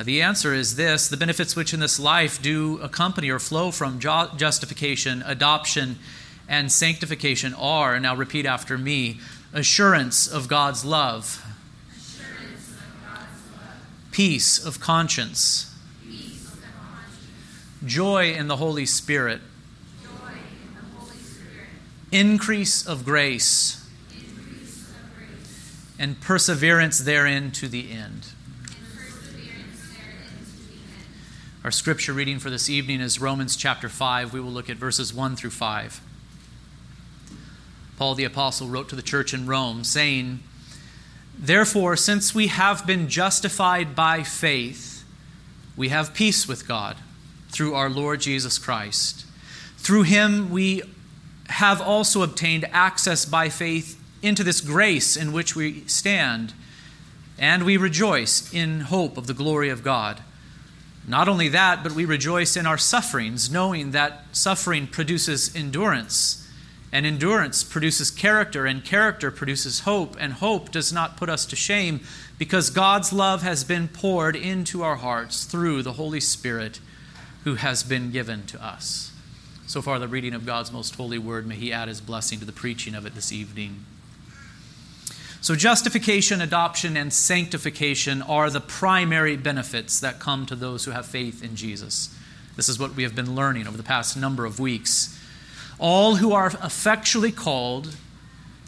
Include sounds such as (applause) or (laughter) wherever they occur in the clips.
Uh, the answer is this. The benefits which in this life do accompany or flow from ju- justification, adoption, and sanctification are, and now repeat after me, assurance of God's love, peace of conscience, peace of conscience, joy in the Holy Spirit, joy in the Holy Spirit, increase of grace, increase of grace, and perseverance therein to the end. Our scripture reading for this evening is Romans chapter 5. We will look at verses 1 through 5. Paul the Apostle wrote to the church in Rome, saying, Therefore, since we have been justified by faith, we have peace with God through our Lord Jesus Christ. Through him we have also obtained access by faith into this grace in which we stand, and we rejoice in hope of the glory of God. Not only that, but we rejoice in our sufferings, knowing that suffering produces endurance, and endurance produces character, and character produces hope, and hope does not put us to shame, because God's love has been poured into our hearts through the Holy Spirit who has been given to us. So far, the reading of God's most holy word, may He add His blessing to the preaching of it this evening. So, justification, adoption, and sanctification are the primary benefits that come to those who have faith in Jesus. This is what we have been learning over the past number of weeks. All who are effectually called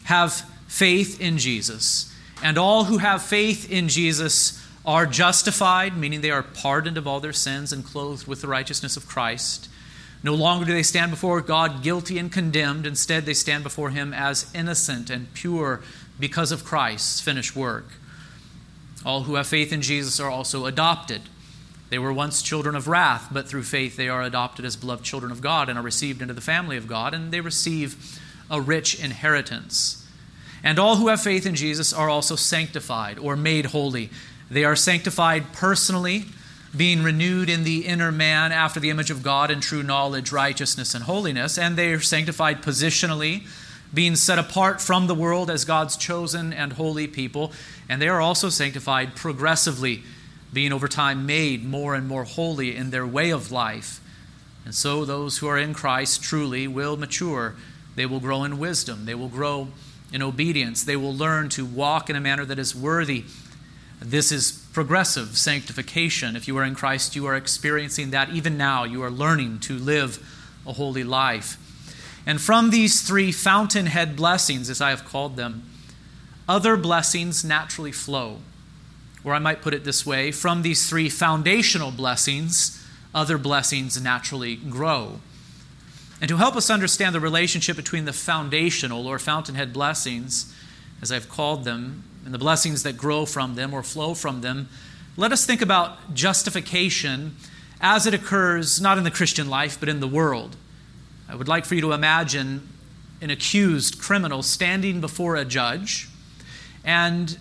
have faith in Jesus, and all who have faith in Jesus are justified, meaning they are pardoned of all their sins and clothed with the righteousness of Christ. No longer do they stand before God guilty and condemned. Instead, they stand before Him as innocent and pure because of Christ's finished work. All who have faith in Jesus are also adopted. They were once children of wrath, but through faith they are adopted as beloved children of God and are received into the family of God, and they receive a rich inheritance. And all who have faith in Jesus are also sanctified or made holy. They are sanctified personally, being renewed in the inner man after the image of God in true knowledge, righteousness, and holiness. And they are sanctified positionally, being set apart from the world as God's chosen and holy people. And they are also sanctified progressively, being over time made more and more holy in their way of life. And so those who are in Christ truly will mature. They will grow in wisdom. They will grow in obedience. They will learn to walk in a manner that is worthy. This is progressive sanctification. If you are in Christ, you are experiencing that even now. You are learning to live a holy life. And from these three fountainhead blessings, as I have called them, other blessings naturally flow. Or I might put it this way from these three foundational blessings, other blessings naturally grow. And to help us understand the relationship between the foundational or fountainhead blessings, as I've called them, and the blessings that grow from them or flow from them, let us think about justification as it occurs not in the Christian life, but in the world. I would like for you to imagine an accused criminal standing before a judge, and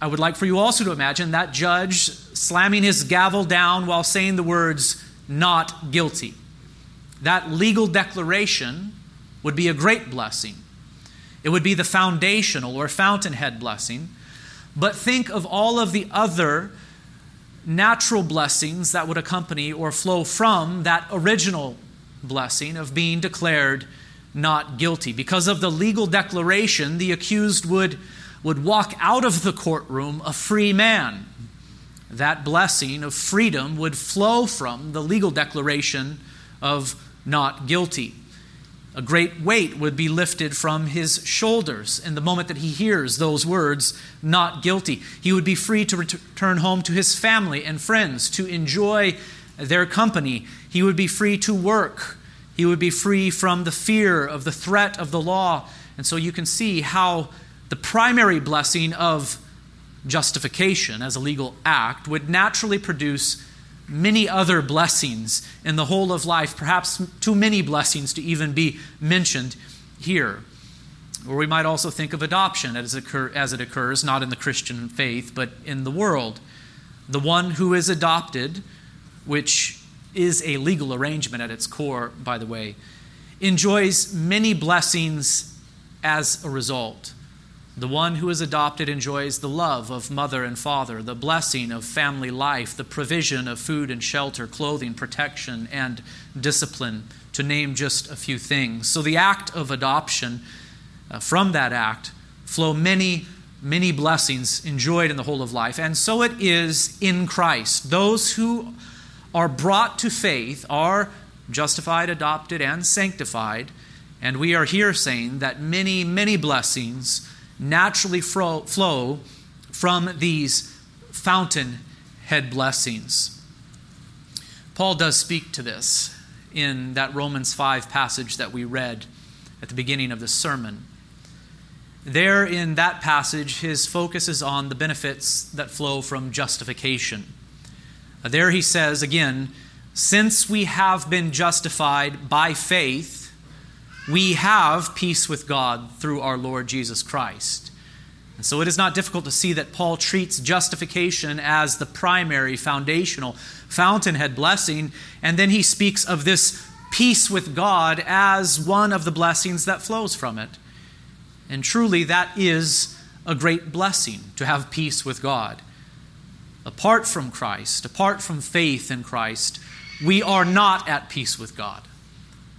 I would like for you also to imagine that judge slamming his gavel down while saying the words, not guilty. That legal declaration would be a great blessing. It would be the foundational or fountainhead blessing. But think of all of the other natural blessings that would accompany or flow from that original blessing of being declared not guilty. Because of the legal declaration, the accused would, would walk out of the courtroom a free man. That blessing of freedom would flow from the legal declaration of not guilty. A great weight would be lifted from his shoulders in the moment that he hears those words, not guilty. He would be free to return home to his family and friends, to enjoy their company. He would be free to work. He would be free from the fear of the threat of the law. And so you can see how the primary blessing of justification as a legal act would naturally produce many other blessings in the whole of life, perhaps too many blessings to even be mentioned here. Or we might also think of adoption as, occur, as it occurs, not in the Christian faith, but in the world. The one who is adopted, which is a legal arrangement at its core, by the way, enjoys many blessings as a result. The one who is adopted enjoys the love of mother and father, the blessing of family life, the provision of food and shelter, clothing, protection, and discipline, to name just a few things. So, the act of adoption, uh, from that act, flow many, many blessings enjoyed in the whole of life. And so it is in Christ. Those who are brought to faith are justified, adopted, and sanctified. And we are here saying that many, many blessings naturally flow from these fountainhead blessings. Paul does speak to this in that Romans 5 passage that we read at the beginning of the sermon. There, in that passage, his focus is on the benefits that flow from justification. There he says, again, since we have been justified by faith, we have peace with God through our Lord Jesus Christ. And so it is not difficult to see that Paul treats justification as the primary, foundational, fountainhead blessing, and then he speaks of this peace with God as one of the blessings that flows from it. And truly, that is a great blessing to have peace with God. Apart from Christ, apart from faith in Christ, we are not at peace with God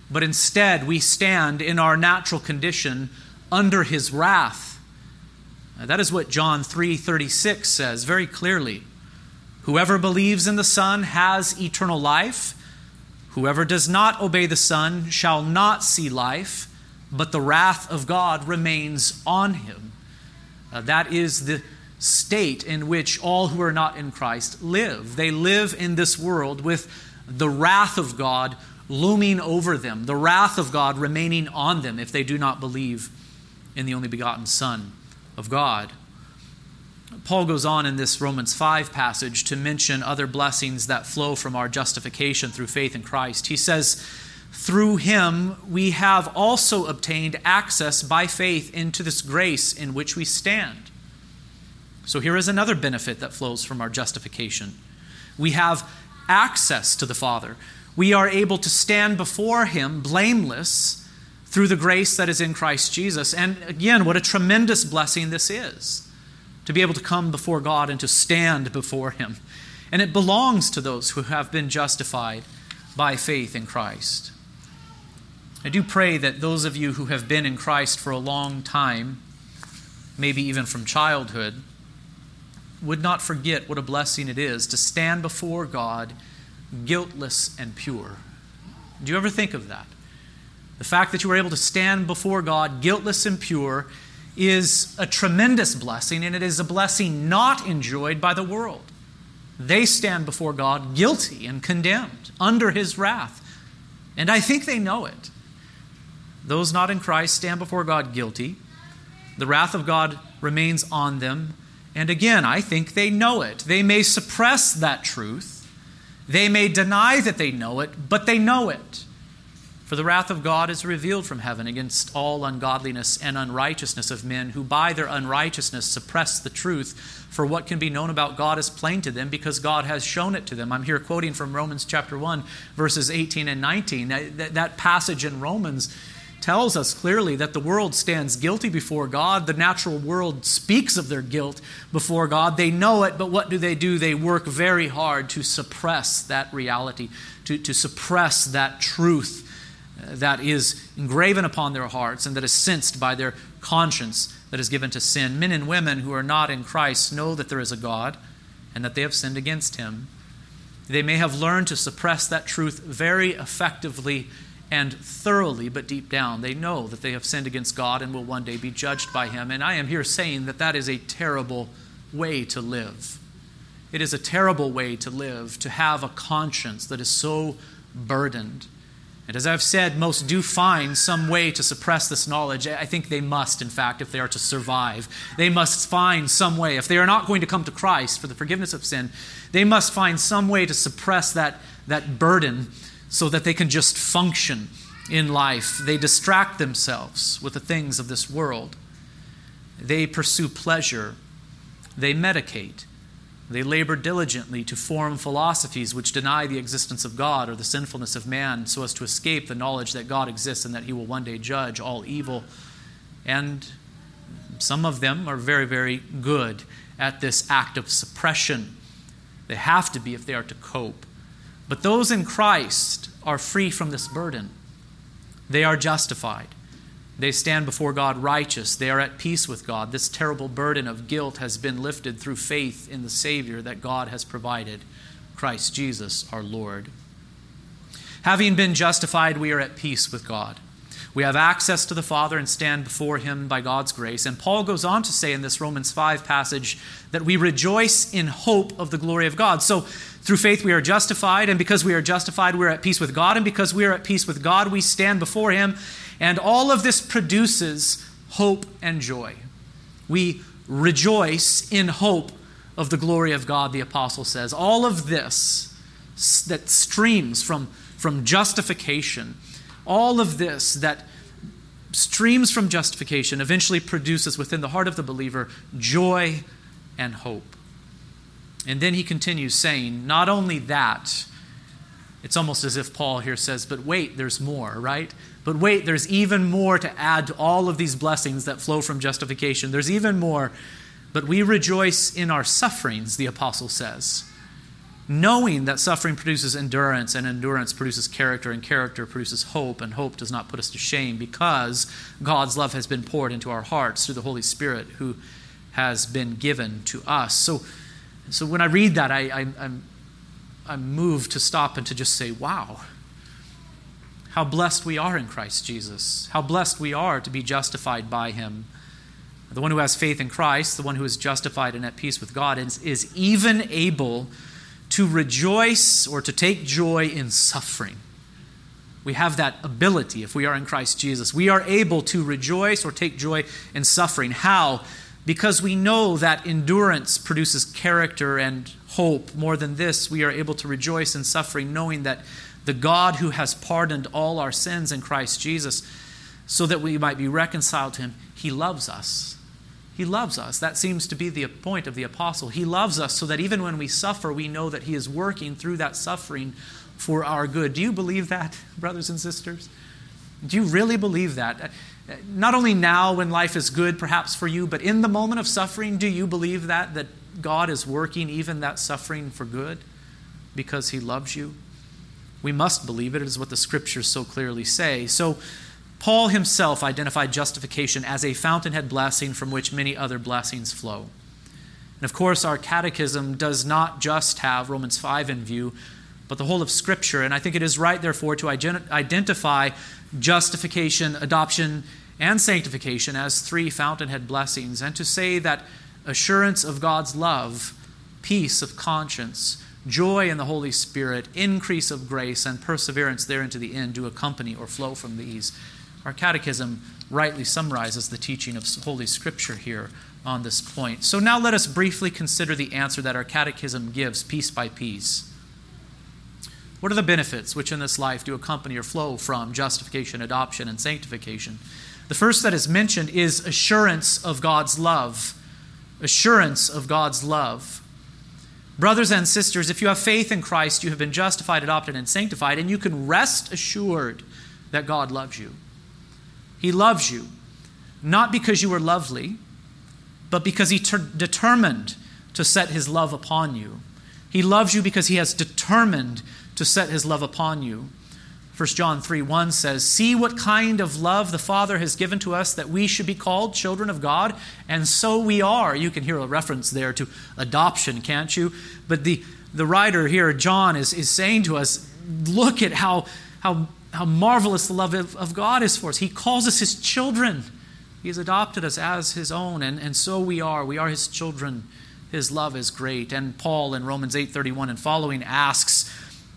but instead we stand in our natural condition under his wrath. That is what John 3:36 says very clearly. Whoever believes in the Son has eternal life. Whoever does not obey the Son shall not see life, but the wrath of God remains on him. Uh, that is the state in which all who are not in Christ live. They live in this world with the wrath of God looming over them, the wrath of God remaining on them if they do not believe in the only begotten Son of God. Paul goes on in this Romans 5 passage to mention other blessings that flow from our justification through faith in Christ. He says, Through him we have also obtained access by faith into this grace in which we stand. So here is another benefit that flows from our justification. We have access to the Father we are able to stand before Him blameless through the grace that is in Christ Jesus. And again, what a tremendous blessing this is to be able to come before God and to stand before Him. And it belongs to those who have been justified by faith in Christ. I do pray that those of you who have been in Christ for a long time, maybe even from childhood, would not forget what a blessing it is to stand before God guiltless and pure. Do you ever think of that? The fact that you are able to stand before God guiltless and pure is a tremendous blessing, and it is a blessing not enjoyed by the world. They stand before God guilty and condemned under his wrath. And I think they know it. Those not in Christ stand before God guilty. The wrath of God remains on them. And again, I think they know it. They may suppress that truth they may deny that they know it, but they know it. For the wrath of God is revealed from heaven against all ungodliness and unrighteousness of men who by their unrighteousness suppress the truth. For what can be known about God is plain to them because God has shown it to them. I'm here quoting from Romans chapter 1, verses 18 and 19. That, that passage in Romans tells us clearly that the world stands guilty before God. The natural world speaks of their guilt before God. They know it, but what do they do? They work very hard to suppress that reality, to, to suppress that truth uh, that is engraven upon their hearts and that is sensed by their conscience that is given to sin. Men and women who are not in Christ know that there is a God and that they have sinned against him. They may have learned to suppress that truth very effectively and thoroughly, but deep down, they know that they have sinned against God and will one day be judged by Him. And I am here saying that that is a terrible way to live. It is a terrible way to live, to have a conscience that is so burdened. And as I've said, most do find some way to suppress this knowledge. I think they must, in fact, if they are to survive. They must find some way. If they are not going to come to Christ for the forgiveness of sin, they must find some way to suppress that, that burden so that they can just function in life. They distract themselves with the things of this world. They pursue pleasure. They medicate. They labor diligently to form philosophies which deny the existence of God or the sinfulness of man so as to escape the knowledge that God exists and that he will one day judge all evil. And Some of them are very, very good at this act of suppression. They have to be if they are to cope. But those in Christ are free from this burden. They are justified. They stand before God righteous. They are at peace with God. This terrible burden of guilt has been lifted through faith in the Savior that God has provided, Christ Jesus our Lord. Having been justified, we are at peace with God. We have access to the Father and stand before Him by God's grace. And Paul goes on to say in this Romans 5 passage that we rejoice in hope of the glory of God. So, through faith, we are justified, and because we are justified, we're at peace with God. And because we are at peace with God, we stand before Him. And all of this produces hope and joy. We rejoice in hope of the glory of God, the apostle says. All of this that streams from, from justification all of this that streams from justification eventually produces within the heart of the believer joy and hope. And then he continues saying, not only that, it's almost as if Paul here says, but wait, there's more, right? But wait, there's even more to add to all of these blessings that flow from justification. There's even more. But we rejoice in our sufferings, the apostle says knowing that suffering produces endurance, and endurance produces character, and character produces hope, and hope does not put us to shame because God's love has been poured into our hearts through the Holy Spirit who has been given to us. So, so when I read that, I, I, I'm, I'm moved to stop and to just say, wow. How blessed we are in Christ Jesus. How blessed we are to be justified by Him. The one who has faith in Christ, the one who is justified and at peace with God, is, is even able to rejoice or to take joy in suffering. We have that ability if we are in Christ Jesus. We are able to rejoice or take joy in suffering. How? Because we know that endurance produces character and hope. More than this, we are able to rejoice in suffering, knowing that the God who has pardoned all our sins in Christ Jesus, so that we might be reconciled to Him, He loves us. He loves us. That seems to be the point of the apostle. He loves us so that even when we suffer, we know that He is working through that suffering for our good. Do you believe that, (laughs) brothers and sisters? Do you really believe that? Not only now when life is good, perhaps for you, but in the moment of suffering, do you believe that? That God is working even that suffering for good because He loves you? We must believe it. It is what the scriptures so clearly say. So, Paul himself identified justification as a fountainhead blessing from which many other blessings flow. And of course, our catechism does not just have Romans 5 in view, but the whole of Scripture. And I think it is right, therefore, to identify justification, adoption, and sanctification as three fountainhead blessings, and to say that assurance of God's love, peace of conscience, joy in the Holy Spirit, increase of grace, and perseverance there into the end do accompany or flow from these. Our catechism rightly summarizes the teaching of Holy Scripture here on this point. So now let us briefly consider the answer that our catechism gives piece by piece. What are the benefits which in this life do accompany or flow from justification, adoption, and sanctification? The first that is mentioned is assurance of God's love. Assurance of God's love. Brothers and sisters, if you have faith in Christ, you have been justified, adopted, and sanctified, and you can rest assured that God loves you. He loves you, not because you were lovely, but because He ter- determined to set His love upon you. He loves you because He has determined to set His love upon you. 1 John 3 1 says, See what kind of love the Father has given to us that we should be called children of God, and so we are. You can hear a reference there to adoption, can't you? But the, the writer here, John, is, is saying to us, Look at how, how how marvelous the love of, of God is for us. He calls us his children. He has adopted us as his own, and, and so we are. We are his children. His love is great. And Paul in Romans 8:31 and following asks,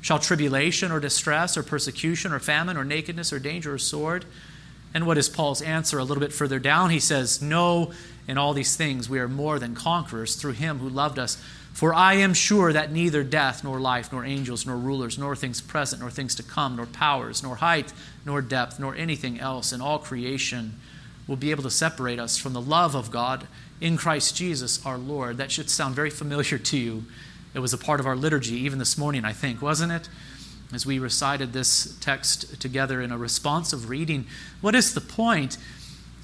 Shall tribulation or distress or persecution or famine or nakedness or danger or sword? And what is Paul's answer a little bit further down? He says, No, in all these things we are more than conquerors through him who loved us. For I am sure that neither death, nor life, nor angels, nor rulers, nor things present, nor things to come, nor powers, nor height, nor depth, nor anything else in all creation will be able to separate us from the love of God in Christ Jesus our Lord. That should sound very familiar to you. It was a part of our liturgy even this morning, I think, wasn't it? As we recited this text together in a responsive reading. What is the point?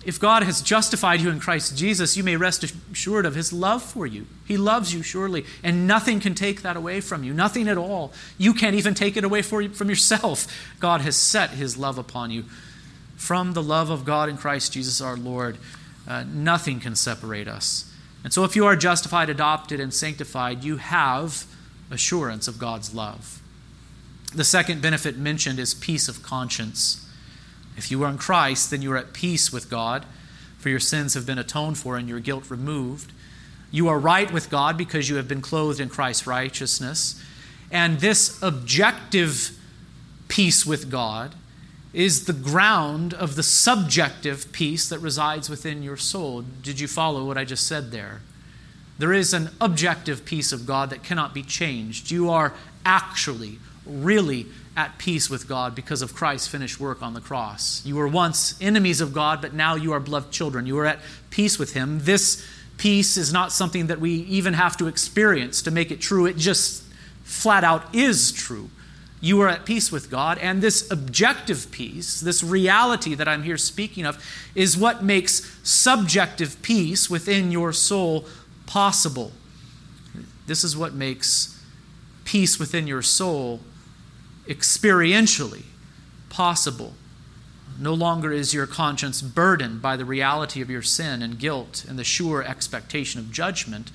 If God has justified you in Christ Jesus, you may rest assured of his love for you. He loves you surely, and nothing can take that away from you. Nothing at all. You can't even take it away you, from yourself. God has set his love upon you. From the love of God in Christ Jesus our Lord, uh, nothing can separate us. And so, if you are justified, adopted, and sanctified, you have assurance of God's love. The second benefit mentioned is peace of conscience. If you are in Christ, then you are at peace with God, for your sins have been atoned for and your guilt removed. You are right with God because you have been clothed in Christ's righteousness. And this objective peace with God is the ground of the subjective peace that resides within your soul. Did you follow what I just said there? There is an objective peace of God that cannot be changed. You are actually, really at peace with God because of Christ's finished work on the cross. You were once enemies of God, but now you are beloved children. You are at peace with Him. This peace is not something that we even have to experience to make it true, it just flat out is true. You are at peace with God, and this objective peace, this reality that I'm here speaking of, is what makes subjective peace within your soul possible. This is what makes peace within your soul experientially possible. No longer is your conscience burdened by the reality of your sin and guilt and the sure expectation of judgment,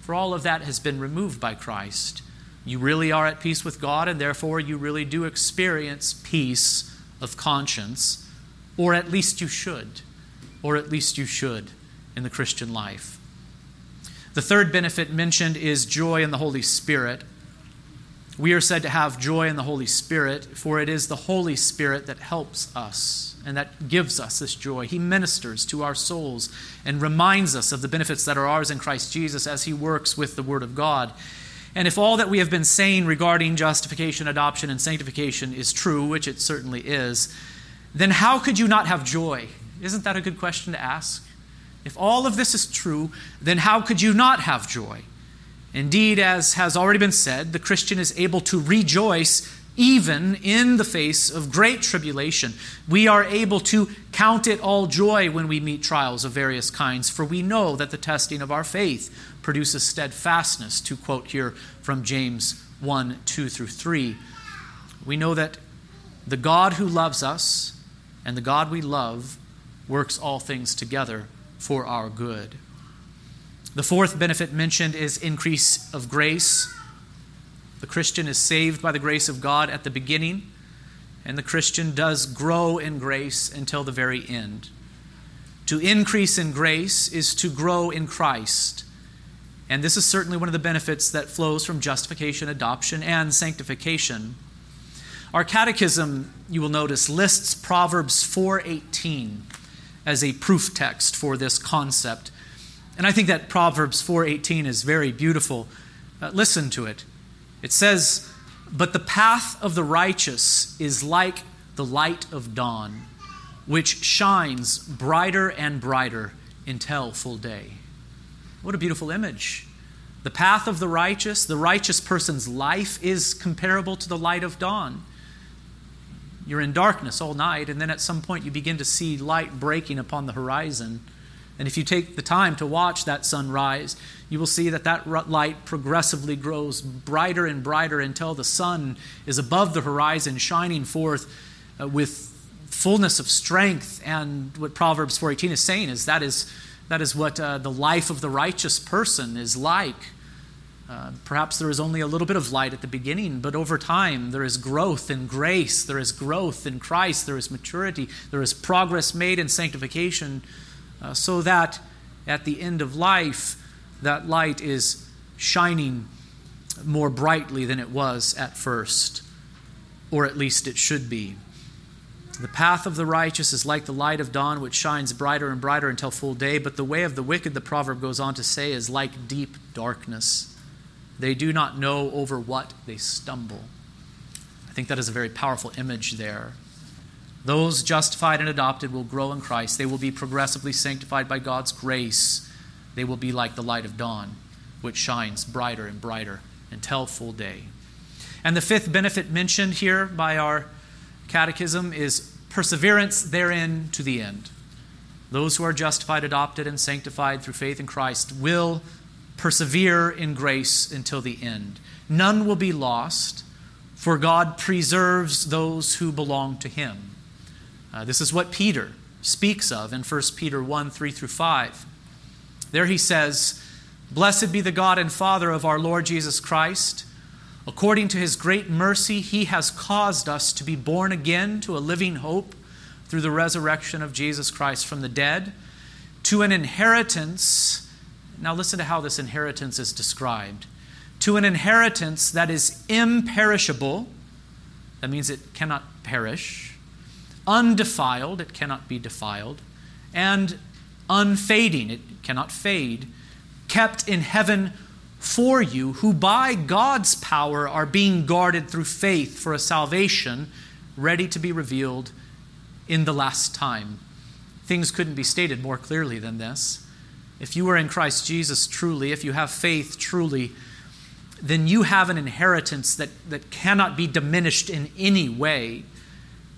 for all of that has been removed by Christ. You really are at peace with God, and therefore you really do experience peace of conscience, or at least you should, or at least you should in the Christian life. The third benefit mentioned is joy in the Holy Spirit. We are said to have joy in the Holy Spirit, for it is the Holy Spirit that helps us and that gives us this joy. He ministers to our souls and reminds us of the benefits that are ours in Christ Jesus as He works with the Word of God. And if all that we have been saying regarding justification, adoption, and sanctification is true, which it certainly is, then how could you not have joy? Isn't that a good question to ask? If all of this is true, then how could you not have joy? Indeed, as has already been said, the Christian is able to rejoice even in the face of great tribulation. We are able to count it all joy when we meet trials of various kinds, for we know that the testing of our faith produces steadfastness, to quote here from James 1 2 through 3. We know that the God who loves us and the God we love works all things together for our good. The fourth benefit mentioned is increase of grace. The Christian is saved by the grace of God at the beginning, and the Christian does grow in grace until the very end. To increase in grace is to grow in Christ. And this is certainly one of the benefits that flows from justification, adoption, and sanctification. Our catechism, you will notice, lists Proverbs 4:18 as a proof text for this concept. And I think that Proverbs 4:18 is very beautiful. Uh, listen to it. It says, "But the path of the righteous is like the light of dawn, which shines brighter and brighter until full day." What a beautiful image. The path of the righteous, the righteous person's life is comparable to the light of dawn. You're in darkness all night, and then at some point you begin to see light breaking upon the horizon. And if you take the time to watch that sunrise, you will see that that light progressively grows brighter and brighter until the sun is above the horizon, shining forth uh, with fullness of strength. And what Proverbs 4:18 is saying is that is that is what uh, the life of the righteous person is like. Uh, perhaps there is only a little bit of light at the beginning, but over time there is growth in grace, there is growth in Christ, there is maturity, there is progress made in sanctification uh, so that at the end of life, that light is shining more brightly than it was at first, or at least it should be. The path of the righteous is like the light of dawn, which shines brighter and brighter until full day. But the way of the wicked, the proverb goes on to say, is like deep darkness. They do not know over what they stumble. I think that is a very powerful image there. Those justified and adopted will grow in Christ. They will be progressively sanctified by God's grace. They will be like the light of dawn, which shines brighter and brighter until full day. And the fifth benefit mentioned here by our catechism is perseverance therein to the end. Those who are justified, adopted, and sanctified through faith in Christ will persevere in grace until the end. None will be lost, for God preserves those who belong to Him. Uh, this is what Peter speaks of in 1 Peter 1 3 through 5. There he says, Blessed be the God and Father of our Lord Jesus Christ. According to his great mercy, he has caused us to be born again to a living hope through the resurrection of Jesus Christ from the dead, to an inheritance. Now, listen to how this inheritance is described to an inheritance that is imperishable. That means it cannot perish, undefiled, it cannot be defiled, and unfading, it cannot fade, kept in heaven for you, who by God's power are being guarded through faith for a salvation ready to be revealed in the last time. Things couldn't be stated more clearly than this. If you are in Christ Jesus truly, if you have faith truly, then you have an inheritance that, that cannot be diminished in any way.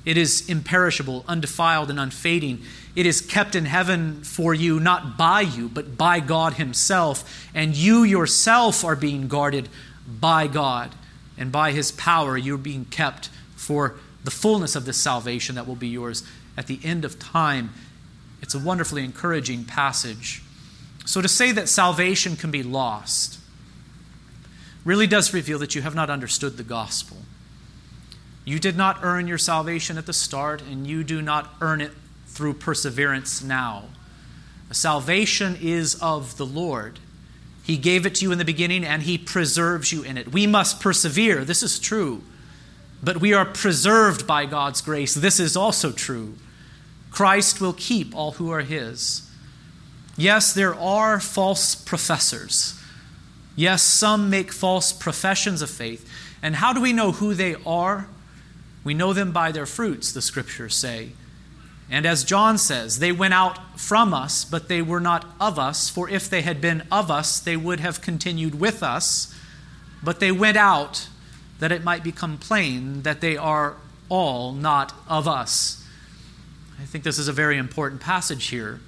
It is imperishable, undefiled, and unfading. It is kept in heaven for you, not by you, but by God Himself. And you yourself are being guarded by God. And by His power, you're being kept for the fullness of this salvation that will be yours at the end of time. It's a wonderfully encouraging passage. So, to say that salvation can be lost really does reveal that you have not understood the gospel. You did not earn your salvation at the start, and you do not earn it through perseverance now. Salvation is of the Lord. He gave it to you in the beginning, and He preserves you in it. We must persevere. This is true. But we are preserved by God's grace. This is also true. Christ will keep all who are His. Yes, there are false professors. Yes, some make false professions of faith. And how do we know who they are? We know them by their fruits, the scriptures say. And as John says, they went out from us, but they were not of us, for if they had been of us, they would have continued with us. But they went out that it might become plain that they are all not of us. I think this is a very important passage here.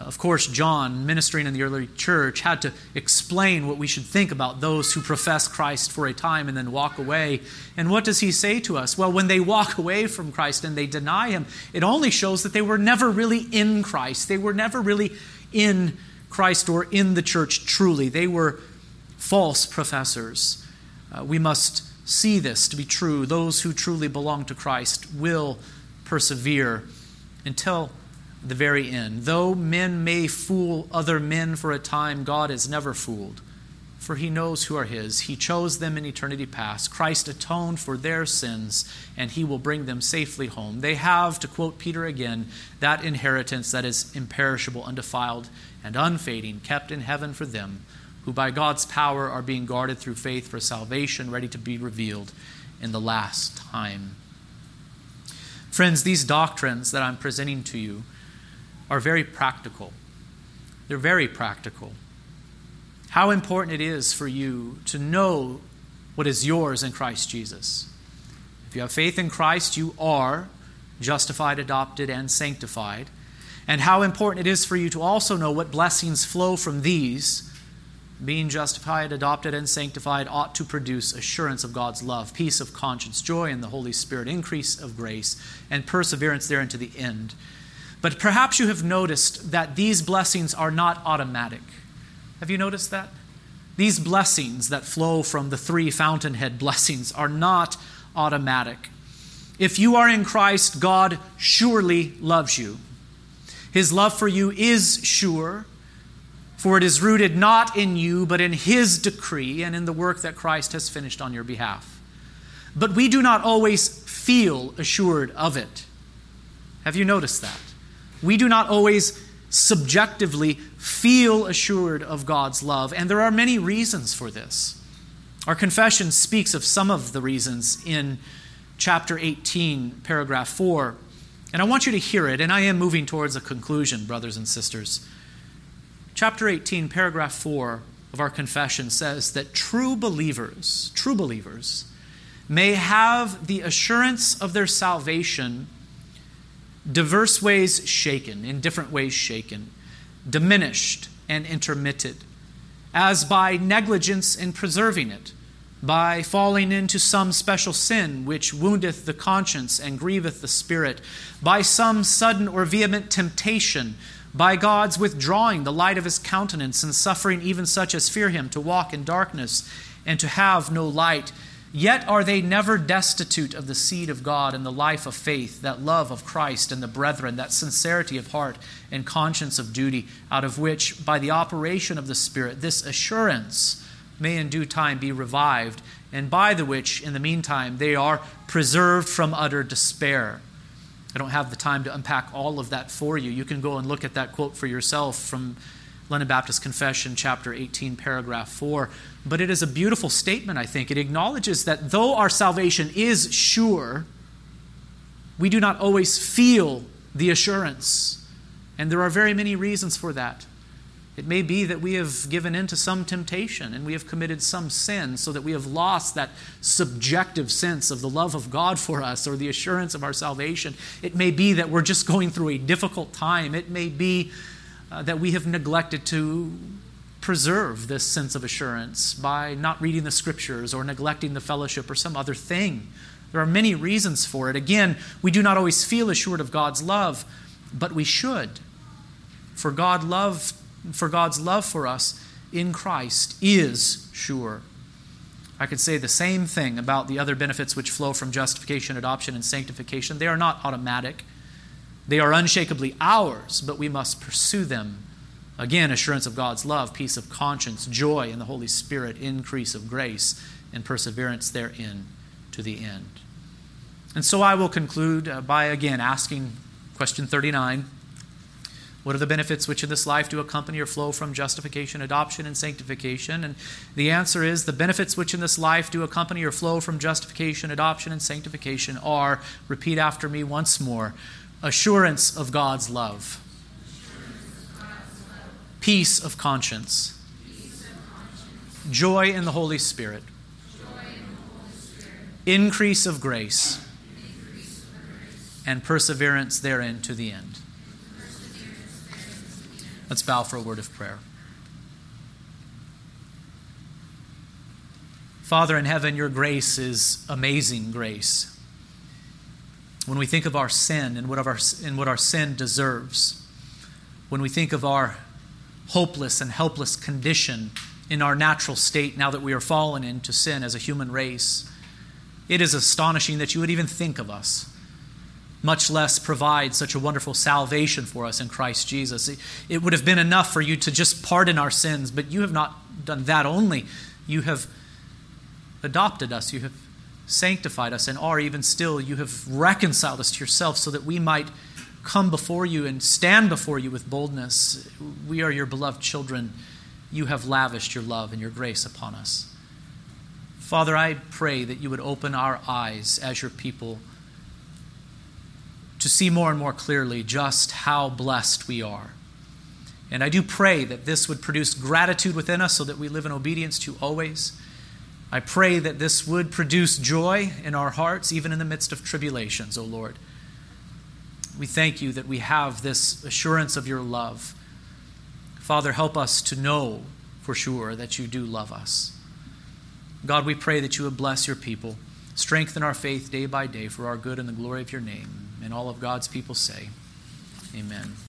Uh, of course, John, ministering in the early church, had to explain what we should think about those who profess Christ for a time and then walk away. And what does he say to us? Well, when they walk away from Christ and they deny him, it only shows that they were never really in Christ. They were never really in Christ or in the church truly. They were false professors. Uh, we must see this to be true. Those who truly belong to Christ will persevere until the very end. Though men may fool other men for a time, God is never fooled, for he knows who are his. He chose them in eternity past. Christ atoned for their sins, and he will bring them safely home. They have, to quote Peter again, that inheritance that is imperishable, undefiled, and unfading, kept in heaven for them, who by God's power are being guarded through faith for salvation, ready to be revealed in the last time. Friends, these doctrines that I'm presenting to you are very practical. They're very practical. How important it is for you to know what is yours in Christ Jesus. If you have faith in Christ, you are justified, adopted, and sanctified. And how important it is for you to also know what blessings flow from these. Being justified, adopted, and sanctified ought to produce assurance of God's love, peace of conscience, joy in the Holy Spirit, increase of grace, and perseverance there into the end. But perhaps you have noticed that these blessings are not automatic. Have you noticed that? These blessings that flow from the three fountainhead blessings are not automatic. If you are in Christ, God surely loves you. His love for you is sure, for it is rooted not in you, but in His decree and in the work that Christ has finished on your behalf. But we do not always feel assured of it. Have you noticed that? We do not always subjectively feel assured of God's love, and there are many reasons for this. Our confession speaks of some of the reasons in chapter 18, paragraph 4. And I want you to hear it, and I am moving towards a conclusion, brothers and sisters. Chapter 18, paragraph 4 of our confession says that true believers, true believers, may have the assurance of their salvation diverse ways shaken, in different ways shaken, diminished and intermitted, as by negligence in preserving it, by falling into some special sin which woundeth the conscience and grieveth the spirit, by some sudden or vehement temptation, by God's withdrawing the light of his countenance and suffering even such as fear him to walk in darkness and to have no light Yet are they never destitute of the seed of God and the life of faith, that love of Christ and the brethren, that sincerity of heart and conscience of duty, out of which, by the operation of the Spirit, this assurance may in due time be revived, and by the which, in the meantime, they are preserved from utter despair. I don't have the time to unpack all of that for you. You can go and look at that quote for yourself from London Baptist Confession, chapter 18, paragraph 4. But it is a beautiful statement, I think. It acknowledges that though our salvation is sure, we do not always feel the assurance. And there are very many reasons for that. It may be that we have given in to some temptation and we have committed some sin so that we have lost that subjective sense of the love of God for us or the assurance of our salvation. It may be that we're just going through a difficult time. It may be uh, that we have neglected to preserve this sense of assurance by not reading the scriptures or neglecting the fellowship or some other thing. There are many reasons for it. Again, we do not always feel assured of God's love, but we should. For God love for God's love for us in Christ is sure. I could say the same thing about the other benefits which flow from justification, adoption, and sanctification. They are not automatic. They are unshakably ours, but we must pursue them. Again, assurance of God's love, peace of conscience, joy in the Holy Spirit, increase of grace, and perseverance therein to the end. And so I will conclude uh, by again asking question 39 What are the benefits which in this life do accompany or flow from justification, adoption, and sanctification? And the answer is the benefits which in this life do accompany or flow from justification, adoption, and sanctification are, repeat after me once more, assurance of God's love, peace of conscience, joy in the Holy Spirit, increase of grace, and perseverance therein to the end. Let's bow for a word of prayer. Father in heaven, your grace is amazing grace when we think of our sin and what, our, and what our sin deserves, when we think of our hopeless and helpless condition in our natural state now that we are fallen into sin as a human race, it is astonishing that you would even think of us, much less provide such a wonderful salvation for us in Christ Jesus. It would have been enough for you to just pardon our sins, but you have not done that only. You have adopted us, you have sanctified us and are even still, you have reconciled us to yourself so that we might come before you and stand before you with boldness. We are your beloved children. You have lavished your love and your grace upon us. Father, I pray that you would open our eyes as your people to see more and more clearly just how blessed we are. And I do pray that this would produce gratitude within us so that we live in obedience to always I pray that this would produce joy in our hearts, even in the midst of tribulations, O Lord. We thank you that we have this assurance of your love. Father, help us to know for sure that you do love us. God, we pray that you would bless your people, strengthen our faith day by day for our good and the glory of your name. And all of God's people say, Amen.